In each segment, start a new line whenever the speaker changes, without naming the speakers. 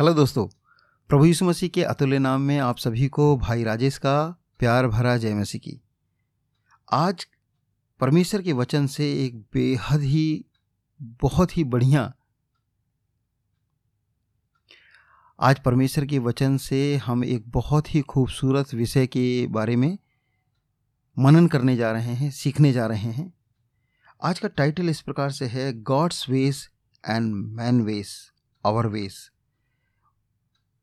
Hello दोस्तों, प्रभु यीशु मसीह के अतुल्य नाम में आप सभी को भाई राजेश का प्यार भरा जय मसीह की। आज परमेश्वर के वचन से एक बेहद ही, बहुत ही बढ़िया, आज परमेश्वर के वचन से हम एक बहुत ही खूबसूरत विषय के बारे में मनन करने जा रहे हैं, सीखने जा रहे हैं। आज का टाइटल इस प्रकार से है गॉड्स वेस एंड मैन वेस आवर वेस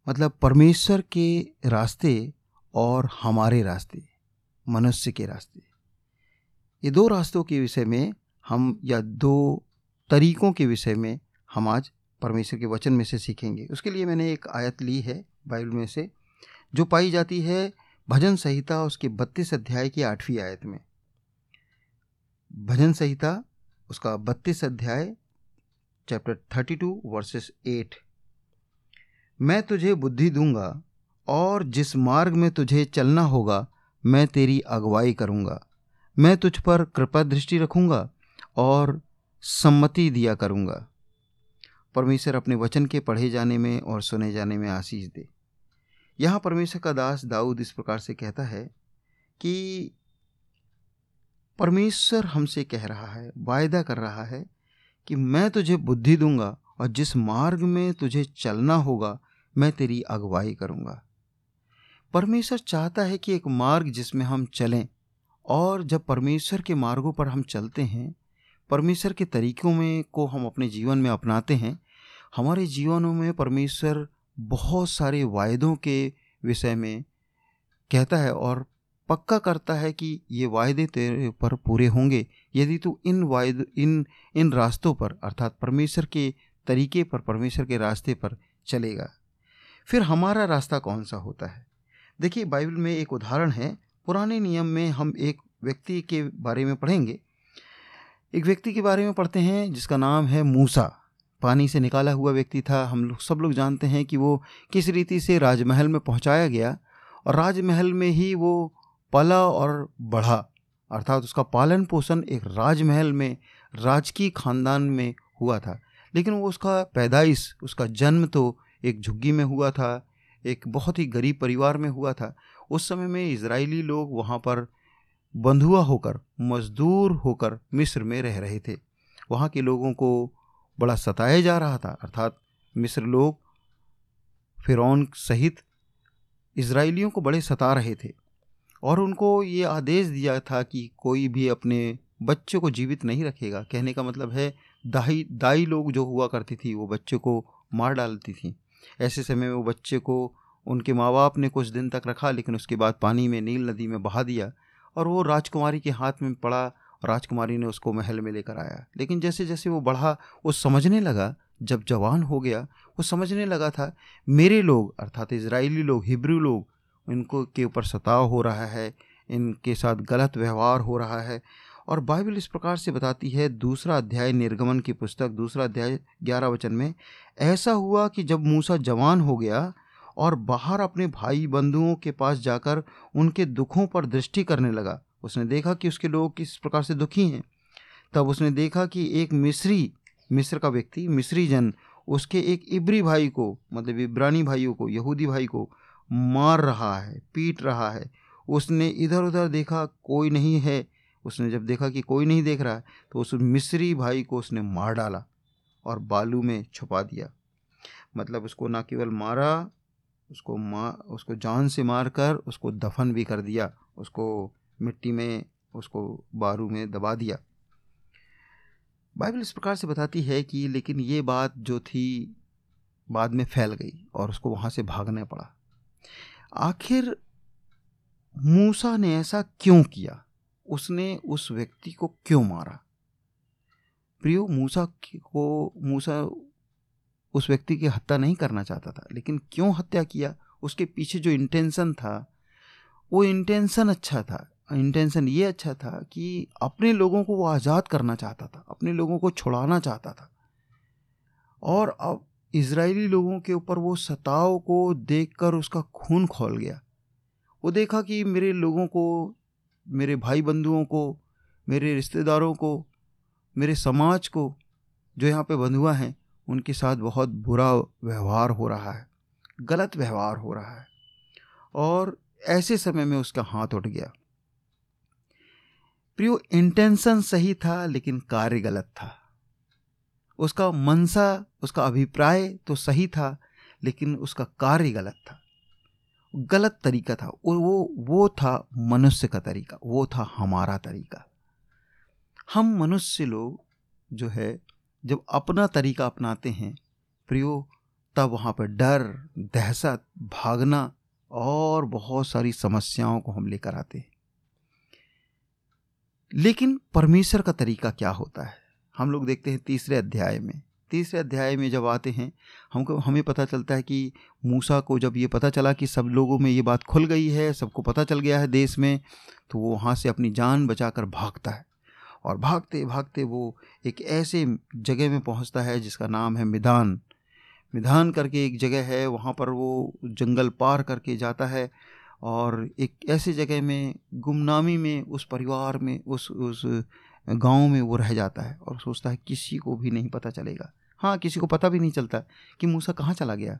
मतलब परमेश्वर के रास्ते और हमारे रास्ते, मनुष्य के रास्ते। ये दो रास्तों के विषय में हम, या दो तरीकों के विषय में हम आज परमेश्वर के वचन में से सीखेंगे। उसके लिए मैंने एक आयत ली है बाइबल में से, जो पाई जाती है भजन संहिता उसके बत्तीस अध्याय की आठवीं आयत में। भजन संहिता उसका बत्तीस अध्याय, chapter thirty two, verses eight. मैं तुझे बुद्धि दूँगा और जिस मार्ग में तुझे चलना होगा, मैं तेरी अगुवाई करूँगा। मैं तुझ पर कृपा दृष्टि रखूँगा और सम्मति दिया करूँगा। परमेश्वर अपने वचन के पढ़े जाने में और सुने जाने में आशीष दे। यहाँ परमेश्वर का दास दाऊद इस प्रकार से कहता है कि परमेश्वर हमसे कह रहा है, वायदा कर रहा है कि मैं तुझे बुद्धि दूँगा और जिस मार्ग में तुझे चलना होगा मैं तेरी अगुवाई करूँगा। परमेश्वर चाहता है कि एक मार्ग जिसमें हम चलें और जब परमेश्वर के मार्गों पर हम चलते हैं, परमेश्वर के तरीक़ों में को हम अपने जीवन में अपनाते हैं, हमारे जीवनों में परमेश्वर बहुत सारे वायदों के विषय में कहता है और पक्का करता है कि ये वायदे तेरे पर पूरे होंगे। यदि तू इन वायद, इन इन रास्तों पर, अर्थात परमेश्वर के तरीके पर, परमेश्वर के रास्ते पर चलेगा फिर हमारा रास्ता कौन सा होता है? देखिए, बाइबल में एक उदाहरण है। पुराने नियम में हम एक व्यक्ति के बारे में पढ़ेंगे। एक व्यक्ति के बारे में पढ़ते हैं जिसका नाम है मूसा। पानी से निकाला हुआ व्यक्ति था। हम लोग, सब लोग जानते हैं कि वो किस रीति से राजमहल में पहुँचाया गया और राजमहल में ही वो पला और बढ़ा। अर्थात उसका पालन पोषण एक राजमहल में, राजकीय खानदान में हुआ था। लेकिन वो उसका पैदाइश, उसका जन्म तो एक झुग्गी में हुआ था, एक बहुत ही गरीब परिवार में हुआ था। उस समय में इसराइली लोग वहाँ पर बंधुआ होकर, मजदूर होकर मिस्र में रह रहे थे। वहाँ के लोगों को बड़ा सताया जा रहा था, अर्थात मिस्र लोग फिरौन सहित इसराइलियों को बड़े सता रहे थे। और उनको ये आदेश दिया था कि कोई भी अपने बच्चों को जीवित नहीं रखेगा। कहने का मतलब है, दाई दाई लोग जो हुआ करती थी, वो बच्चे को मार डालती थी। ऐसे समय में वो बच्चे को उनके माँ बाप ने कुछ दिन तक रखा, लेकिन उसके बाद पानी में, नील नदी में बहा दिया और वो राजकुमारी के हाथ में पड़ा राजकुमारी ने उसको महल में लेकर आया। लेकिन जैसे जैसे वो बढ़ा, वो समझने लगा, जब जवान हो गया, वो समझने लगा था, मेरे लोग, अर्थात इसराइली लोग, हिब्रू लोग, इनको के ऊपर सताव हो रहा है, इनके साथ गलत व्यवहार हो रहा है और बाइबल इस प्रकार से बताती है, दूसरा अध्याय निर्गमन की पुस्तक, दूसरा अध्याय ग्यारह वचन में, ऐसा हुआ कि जब मूसा जवान हो गया और बाहर अपने भाई बंधुओं के पास जाकर उनके दुखों पर दृष्टि करने लगा, उसने देखा कि उसके लोग किस प्रकार से दुखी हैं। तब उसने देखा कि एक मिस्री, मिस्र का व्यक्ति, मिस्री जन, उसके एक इब्री भाई को मतलब इब्रानी भाइयों को, यहूदी भाई को मार रहा है, पीट रहा है। उसने इधर उधर देखा, कोई नहीं है। उसने जब देखा कि कोई नहीं देख रहा है तो उस मिस्री भाई को उसने मार डाला और बालू में छुपा दिया। मतलब उसको ना केवल मारा, उसको मार उसको जान से मार कर उसको दफन भी कर दिया, उसको मिट्टी में, उसको बारू में दबा दिया। बाइबल इस प्रकार से बताती है कि लेकिन ये बात जो थी, बाद में फैल गई और उसको वहाँ से भागना पड़ा। आखिर मूसा ने ऐसा क्यों किया? उसने उस व्यक्ति को क्यों मारा? प्रियो, मूसा को, मूसा उस व्यक्ति की हत्या नहीं करना चाहता था, लेकिन क्यों हत्या किया? उसके पीछे जो इंटेंशन था, वो इंटेंशन अच्छा था। इंटेंशन ये अच्छा था कि अपने लोगों को वो आज़ाद करना चाहता था, अपने लोगों को छुड़ाना चाहता था। और अब इसराइली लोगों के ऊपर वो सताव को देखकर उसका खून खोल गया। वो देखा कि मेरे लोगों को मेरे भाई बंधुओं को, मेरे रिश्तेदारों को, मेरे समाज को जो यहाँ पे बंधुआ हैं, उनके साथ बहुत बुरा व्यवहार हो रहा है, गलत व्यवहार हो रहा है। और ऐसे समय में उसका हाथ उठ गया। प्रियो इंटेंशन सही था, लेकिन कार्य गलत था। उसका मनसा, उसका अभिप्राय तो सही था, लेकिन उसका कार्य गलत था। गलत तरीका था। वो वो वो था मनुष्य का तरीका, वो था हमारा तरीका। हम मनुष्य लोग जो है, जब अपना तरीका अपनाते हैं, प्रियो, तब वहाँ पर डर, दहशत, भागना और बहुत सारी समस्याओं को हम लेकर आते हैं। लेकिन परमेश्वर का तरीका क्या होता है? हम लोग देखते हैं तीसरे अध्याय में। तीसरे अध्याय में जब आते हैं, हमको, हमें पता चलता है कि मूसा को जब ये पता चला कि सब लोगों में ये बात खुल गई है, सबको पता चल गया है देश में तो वो वहाँ से अपनी जान बचाकर भागता है। और भागते भागते वो एक ऐसे जगह में पहुँचता है जिसका नाम है मिदान मिधान करके एक जगह है, वहाँ पर वो जंगल पार करके जाता है और एक ऐसे जगह में, गुमनामी में, उस परिवार में, उस उस गाँव में वो रह जाता है और सोचता है किसी को भी नहीं पता चलेगा। हाँ किसी को पता भी नहीं चलता कि मूसा कहाँ चला गया।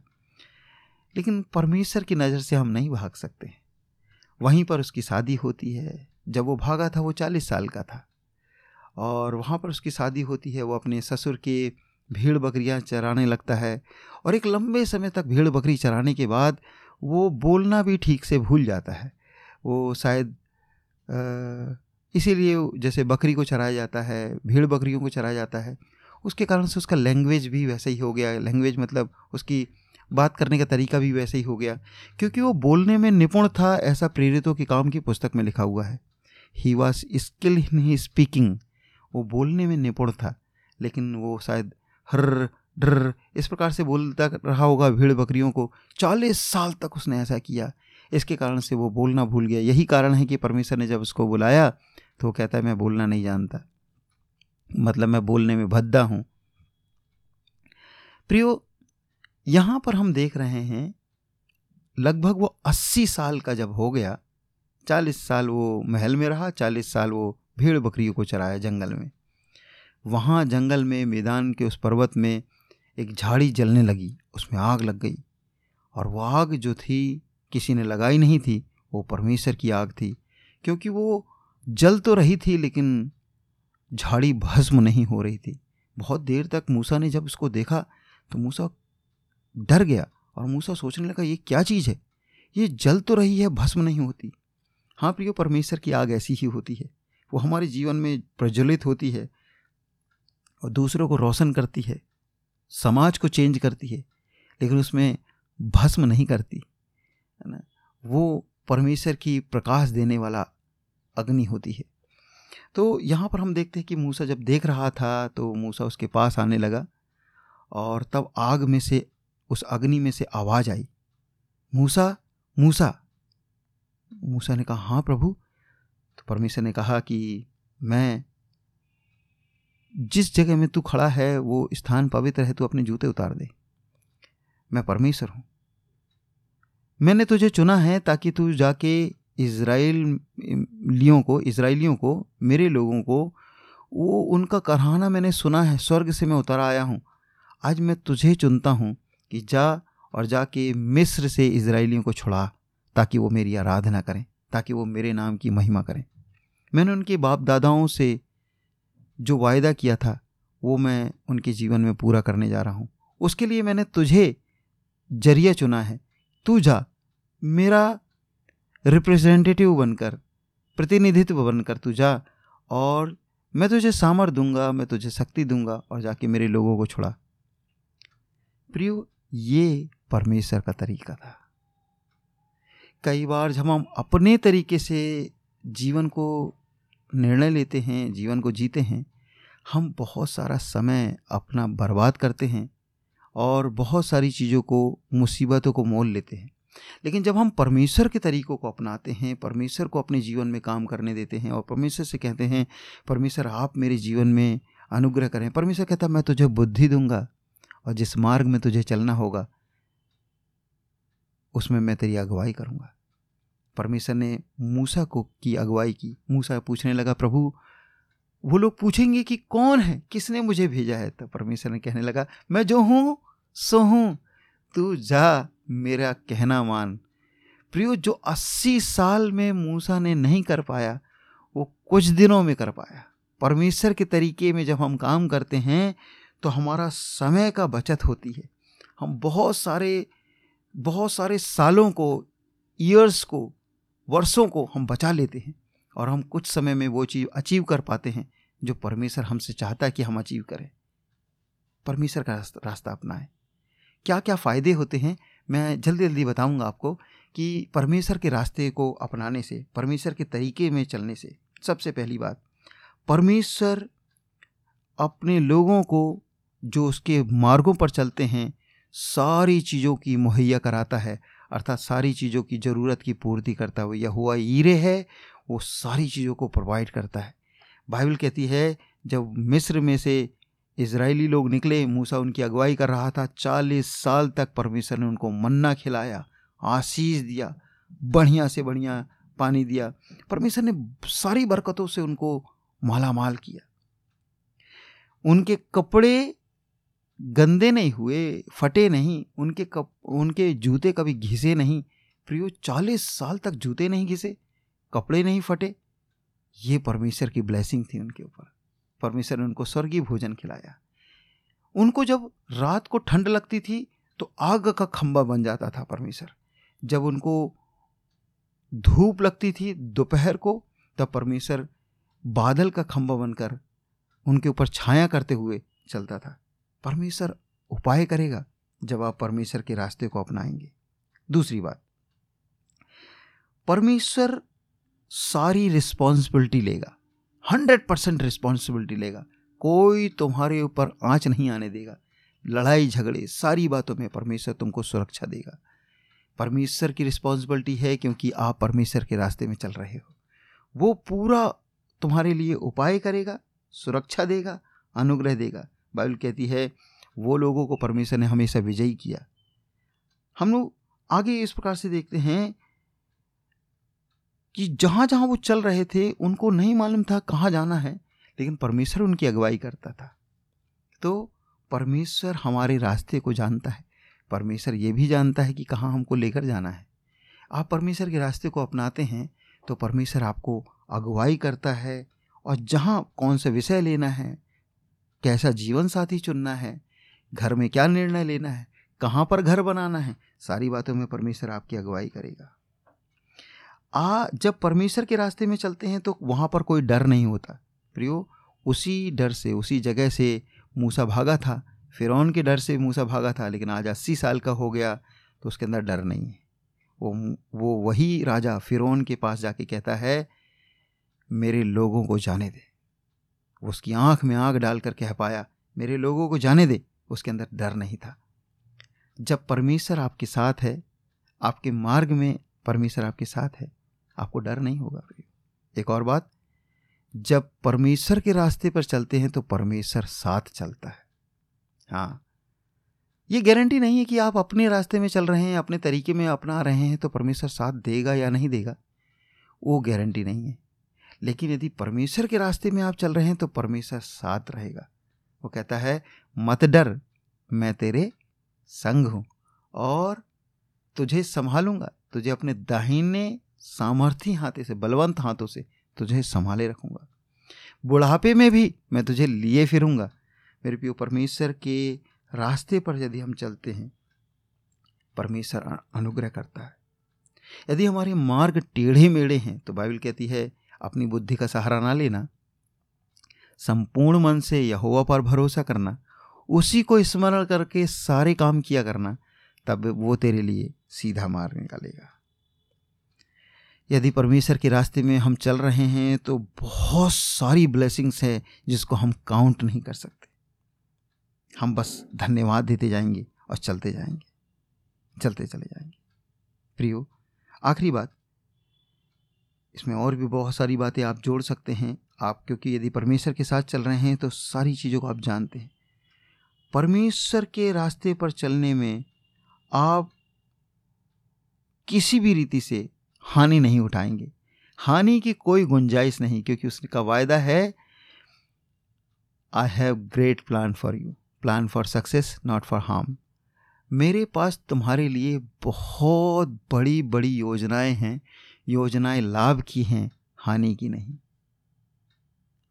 लेकिन परमेश्वर की नज़र से हम नहीं भाग सकते। वहीं पर उसकी शादी होती है। जब वो भागा था, वो चालीस साल का था। और वहाँ पर उसकी शादी होती है, वो अपने ससुर के भीड़ बकरियाँ चराने लगता है। और एक लंबे समय तक भीड़ बकरी चराने के बाद वो बोलना भी ठीक से भूल जाता है। वो शायद इसीलिए जैसे बकरी को चराया जाता है, भीड़ बकरियों को चराया जाता है, उसके कारण से उसका लैंग्वेज भी वैसा ही हो गया लैंग्वेज मतलब उसकी बात करने का तरीका भी वैसे ही हो गया, क्योंकि वो बोलने में निपुण था, ऐसा प्रेरितों के काम की पुस्तक में लिखा हुआ है। He was skill in he speaking वो बोलने में निपुण था, लेकिन वो शायद हर, डर, इस प्रकार से बोलता रहा होगा भीड़ बकरियों को, चालीस साल तक उसने ऐसा किया, इसके कारण से वो बोलना भूल गया। यही कारण है कि परमेश्वर ने जब उसको बुलाया तो वो कहता है, मैं बोलना नहीं जानता। मतलब मैं बोलने में भद्दा हूँ। प्रियो, यहाँ पर हम देख रहे हैं, लगभग वो अस्सी साल का जब हो गया, चालीस साल वो महल में रहा, चालीस साल वो भीड़ बकरियों को चराया जंगल में। वहाँ जंगल में, मैदान के उस पर्वत में एक झाड़ी जलने लगी, उसमें आग लग गई। और वो आग जो थी, किसी ने लगाई नहीं थी, वो परमेश्वर की आग थी, क्योंकि वो जल तो रही थी, लेकिन झाड़ी भस्म नहीं हो रही थी। बहुत देर तक मूसा ने जब उसको देखा तो मूसा डर गया और मूसा सोचने लगा, ये क्या चीज़ है? ये जल तो रही है, भस्म नहीं होती। हाँ प्रियो, परमेश्वर की आग ऐसी ही होती है। वो हमारे जीवन में प्रज्वलित होती है और दूसरों को रोशन करती है, समाज को चेंज करती है, लेकिन उसमें भस्म नहीं करती, है ना? वो परमेश्वर की प्रकाश देने वाला अग्नि होती है। तो यहाँ पर हम देखते हैं कि मूसा जब देख रहा था तो मूसा उसके पास आने लगा और तब आग में से, उस अग्नि में से आवाज़ आई, मूसा मूसा। मूसा ने कहा हाँ प्रभु। तो परमेश्वर ने कहा कि, मैं, जिस जगह में तू खड़ा है, वो स्थान पवित्र है, तू अपने जूते उतार दे। मैं परमेश्वर हूँ। मैंने तुझे चुना है ताकि तू जाके इसराइलियों को इसराइलियों को, मेरे लोगों को, वो उनका कराना मैंने सुना है, स्वर्ग से मैं उतर आया हूँ। आज मैं तुझे चुनता हूँ कि जा और जाके मिस्र से इसराइलियों को छुड़ा, ताकि वो मेरी आराधना करें, ताकि वो मेरे नाम की महिमा करें। मैंने उनके बाप दादाओं से जो वायदा किया था, वो मैं उनके जीवन में पूरा करने जा रहा हूँ। उसके लिए मैंने तुझे ज़रिया चुना है। तू जा, मेरा रिप्रेजेंटेटिव बनकर, प्रतिनिधित्व बनकर तू जा और मैं तुझे सामर दूँगा, मैं तुझे शक्ति दूँगा और जाके मेरे लोगों को छुड़ा। प्रियो, ये परमेश्वर का तरीका था। कई बार जब हम अपने तरीके से जीवन को निर्णय लेते हैं, जीवन को जीते हैं, हम बहुत सारा समय अपना बर्बाद करते हैं और बहुत सारी चीज़ों को, मुसीबतों को मोल लेते हैं। लेकिन जब हम परमेश्वर के तरीक़ों को अपनाते हैं, परमेश्वर को अपने जीवन में काम करने देते हैं और परमेश्वर से कहते हैं, परमेश्वर, आप मेरे जीवन में अनुग्रह करें। परमेश्वर कहता मैं तुझे बुद्धि दूँगा और जिस मार्ग में तुझे चलना होगा, उसमें मैं तेरी अगुवाई करूँगा। परमेश्वर ने मूसा को की अगुवाई की। मूसा पूछने लगा, प्रभु, वो लोग पूछेंगे कि कौन है? किसने मुझे भेजा है? तो परमेश्वर ने कहने लगा, मैं जो हूँ, सो हूँ। तू जा मेरा कहना मान। प्रियो, जो अस्सी साल में मूसा ने नहीं कर पाया, वो कुछ दिनों में कर पाया। परमेश्वर के तरीके में जब हम काम करते हैं तो हमारा समय का बचत होती है। हम बहुत सारे बहुत सारे सालों को ईयर्स को, वर्षों को हम बचा लेते हैं और हम कुछ समय में वो चीज़ अचीव कर पाते हैं, जो परमेश्वर हमसे चाहता है कि हम अचीव करें। परमेश्वर का रास्ता अपनाएँ। क्या क्या फ़ायदे होते हैं? मैं जल्दी जल्दी बताऊँगा आपको कि परमेश्वर के रास्ते को अपनाने से, परमेश्वर के तरीके में चलने से सबसे पहली बात, परमेश्वर अपने लोगों को जो उसके मार्गों पर चलते हैं, सारी चीज़ों की मुहैया कराता है। अर्थात सारी चीज़ों की ज़रूरत की पूर्ति करता हुआ यह हुआ ईरे है, वो सारी चीज़ों को प्रोवाइड करता है। बाइबल कहती है, जब मिस्र में से इसराइली लोग निकले, मूसा उनकी अगुवाई कर रहा था, चालीस साल तक परमेश्वर ने उनको मन्ना खिलाया, आशीष दिया, बढ़िया से बढ़िया पानी दिया। परमेश्वर ने सारी बरकतों से उनको माला माल किया। उनके कपड़े गंदे नहीं हुए, फटे नहीं, उनके कप, उनके जूते कभी घिसे नहीं। प्रियो, चालीस साल तक जूते नहीं घिसे, कपड़े नहीं फटे। ये परमेश्वर की ब्लेसिंग थी उनके ऊपर। परमेश्वर ने उनको स्वर्गीय भोजन खिलाया। उनको जब रात को ठंड लगती थी तो आग का खंबा बन जाता था परमेश्वर। जब उनको धूप लगती थी दोपहर को, तब परमेश्वर बादल का खंबा बनकर उनके ऊपर छाया करते हुए चलता था। परमेश्वर उपाय करेगा जब आप परमेश्वर के रास्ते को अपनाएँगे। दूसरी बात, परमेश्वर सारी रिस्पॉन्सिबिलिटी लेगा। हंड्रेड परसेंट रिस्पॉन्सिबिलिटी लेगा। कोई तुम्हारे ऊपर आँच नहीं आने देगा। लड़ाई झगड़े, सारी बातों में परमेश्वर तुमको सुरक्षा देगा। परमेश्वर की रिस्पॉन्सिबिलिटी है क्योंकि आप परमेश्वर के रास्ते में चल रहे हो। वो पूरा तुम्हारे लिए उपाय करेगा, सुरक्षा देगा, अनुग्रह देगा। बाइबल कहती है, वो लोगों को परमेश्वर ने हमेशा विजयी किया। हम लोग आगे इस प्रकार से देखते हैं कि जहाँ जहाँ वो चल रहे थे, उनको नहीं मालूम था कहाँ जाना है, लेकिन परमेश्वर उनकी अगुवाई करता था। तो परमेश्वर हमारे रास्ते को जानता है। परमेश्वर ये भी जानता है कि कहाँ हमको लेकर जाना है। आप परमेश्वर के रास्ते को अपनाते हैं तो परमेश्वर आपको अगुवाई करता है, और जहाँ कौन सा विषय लेना है, कैसा जीवन साथी चुनना है, घर में क्या निर्णय लेना है, कहाँ पर घर बनाना है, सारी बातों में परमेश्वर आपकी अगुवाई करेगा। आ, जब परमेश्वर के रास्ते में चलते हैं तो वहाँ पर कोई डर नहीं होता। प्रियो, उसी डर से, उसी जगह से मूसा भागा था। फिर के डर से मूसा भागा था, लेकिन आज अस्सी साल का हो गया तो उसके अंदर डर नहीं है। वो वो वही राजा फिर के पास जाके कहता है, मेरे लोगों को जाने दे। उसकी आँख में आग डाल कर कह पाया, मेरे लोगों को जाने दे। उसके अंदर डर नहीं था। जब परमेश्वर आपके साथ है, आपके मार्ग में परमेश्वर आपके साथ है आपको डर नहीं होगा। फिर एक और बात, जब परमेश्वर के रास्ते पर चलते हैं तो परमेश्वर साथ चलता है। हाँ ये गारंटी नहीं है कि आप अपने रास्ते में चल रहे हैं, अपने तरीके में अपना रहे हैं तो परमेश्वर साथ देगा या नहीं देगा, वो गारंटी नहीं है। लेकिन यदि परमेश्वर के रास्ते में आप चल रहे हैं तो परमेश्वर साथ रहेगा। वो कहता है, मत डर, मैं तेरे संग हूँ और तुझे संभालूँगा, तुझे अपने दाहिने सामर्थ्य हाथे से, बलवंत हाथों से तुझे संभाले रखूँगा। बुढ़ापे में भी मैं तुझे लिए फिरूँगा। मेरे प्रियो, परमेश्वर के रास्ते पर यदि हम चलते हैं, परमेश्वर अनुग्रह करता है। यदि हमारे मार्ग टेढ़े मेढ़े हैं तो बाइबल कहती है, अपनी बुद्धि का सहारा ना लेना। संपूर्ण मन से यहोवा पर भरोसा करना। उसी को स्मरण करके सारे काम किया करना, तब वो तेरे लिए सीधा मार्ग निकालेगा। यदि परमेश्वर के रास्ते में हम चल रहे हैं तो बहुत सारी ब्लेसिंग्स है जिसको हम काउंट नहीं कर सकते। हम बस धन्यवाद देते जाएँगे और चलते जाएँगे। चलते चले जाएँगे। प्रियो, आखिरी बात। इसमें और भी बहुत सारी बातें आप जोड़ सकते हैं। आप, क्योंकि यदि परमेश्वर के साथ चल रहे हैं तो सारी चीज़ों को आप जानते हैं। परमेश्वर के रास्ते पर चलने में आप किसी भी रीति से हानि नहीं उठाएँगे। हानि की कोई गुंजाइश नहीं, क्योंकि उसका वायदा है I have great plan for you plan for success not for harm मेरे पास तुम्हारे लिए बहुत बड़ी बड़ी योजनाएँ हैं, योजनाएँ लाभ की हैं, हानि की नहीं।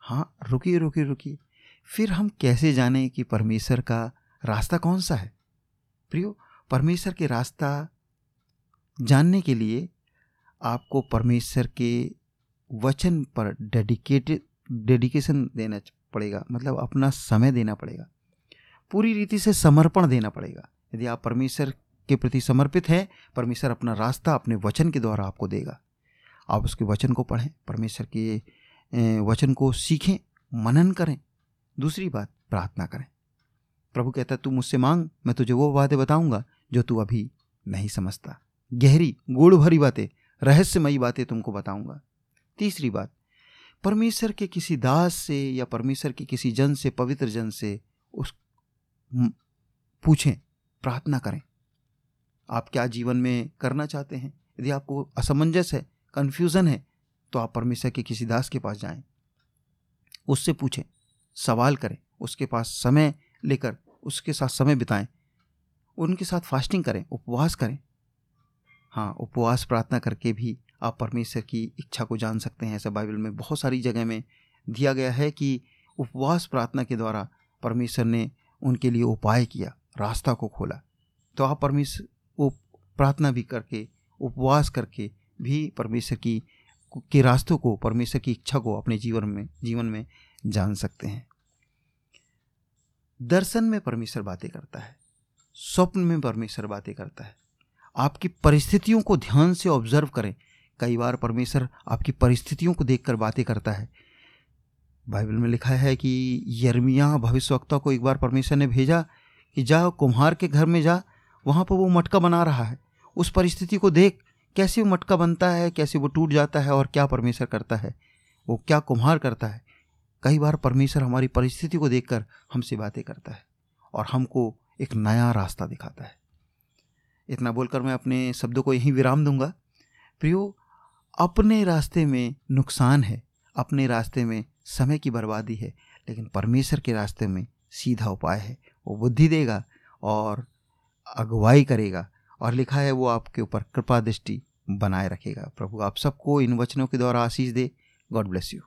हाँ रुकिए रुकिए रुकिए। फिर हम कैसे जाने कि परमेश्वर का रास्ता कौन सा है? प्रियो, परमेश्वर के रास्ता जानने के लिए आपको परमेश्वर के वचन पर डेडिकेटेड डेडिकेशन देना पड़ेगा मतलब अपना समय देना पड़ेगा। पूरी रीति से समर्पण देना पड़ेगा। यदि आप परमेश्वर के प्रति समर्पित हैं, परमेश्वर अपना रास्ता अपने वचन के द्वारा आपको देगा। आप उसके वचन को पढ़ें, परमेश्वर के वचन को सीखें, मनन करें। दूसरी बात, प्रार्थना करें। प्रभु कहता है, तू मुझसे मांग, मैं तुझे वो बातें बताऊँगा जो तू अभी नहीं समझता। गहरी गुड़ भरी बातें रहस्यमयी बातें तुमको बताऊँगा। तीसरी बात, परमेश्वर के किसी दास से या परमेश्वर के किसी जन से, पवित्र जन से उस पूछें, प्रार्थना करें। आप क्या जीवन में करना चाहते हैं? यदि आपको असमंजस है कन्फ्यूज़न है तो आप परमेश्वर के किसी दास के पास जाएँ। उससे पूछें, सवाल करें, उसके पास समय लेकर, उसके साथ समय बिताएँ, उनके साथ फास्टिंग करें, उपवास करें। हाँ उपवास प्रार्थना करके भी आप परमेश्वर की इच्छा को जान सकते हैं ऐसा बाइबल में बहुत सारी जगह में दिया गया है कि उपवास प्रार्थना के द्वारा परमेश्वर ने उनके लिए उपाय किया, रास्ता को खोला। तो आप परमेश्वर वो प्रार्थना भी करके, उपवास करके भी परमेश्वर की, के रास्तों को, परमेश्वर की इच्छा को अपने जीवन में जीवन में जान सकते हैं। दर्शन में परमेश्वर बातें करता है, स्वप्न में परमेश्वर बातें करता है। आपकी परिस्थितियों को ध्यान से ऑब्ज़र्व करें। कई बार परमेश्वर आपकी परिस्थितियों को देखकर बातें करता है। बाइबल में लिखा है कि यर्मिया भविष्यवक्ता को एक बार परमेश्वर ने भेजा कि जा, कुम्हार के घर में जा, वहाँ पर वो मटका बना रहा है। उस परिस्थिति को देख, कैसे वो मटका बनता है, कैसे वो टूट जाता है और क्या परमेश्वर करता है? वो क्या कुम्हार करता है? कई बार परमेश्वर हमारी परिस्थिति को देखकर हमसे बातें करता है और हमको एक नया रास्ता दिखाता है। इतना बोलकर मैं अपने शब्दों को यहीं विराम दूँगा। प्रियो, अपने रास्ते में नुकसान है, अपने रास्ते में समय की बर्बादी है, लेकिन परमेश्वर के रास्ते में सीधा उपाय है। वो बुद्धि देगा और अगुवाई करेगा और लिखा है वो आपके ऊपर कृपा दृष्टि बनाए रखेगा। प्रभु, आप सबको इन वचनों के द्वारा आशीष दे। God bless you.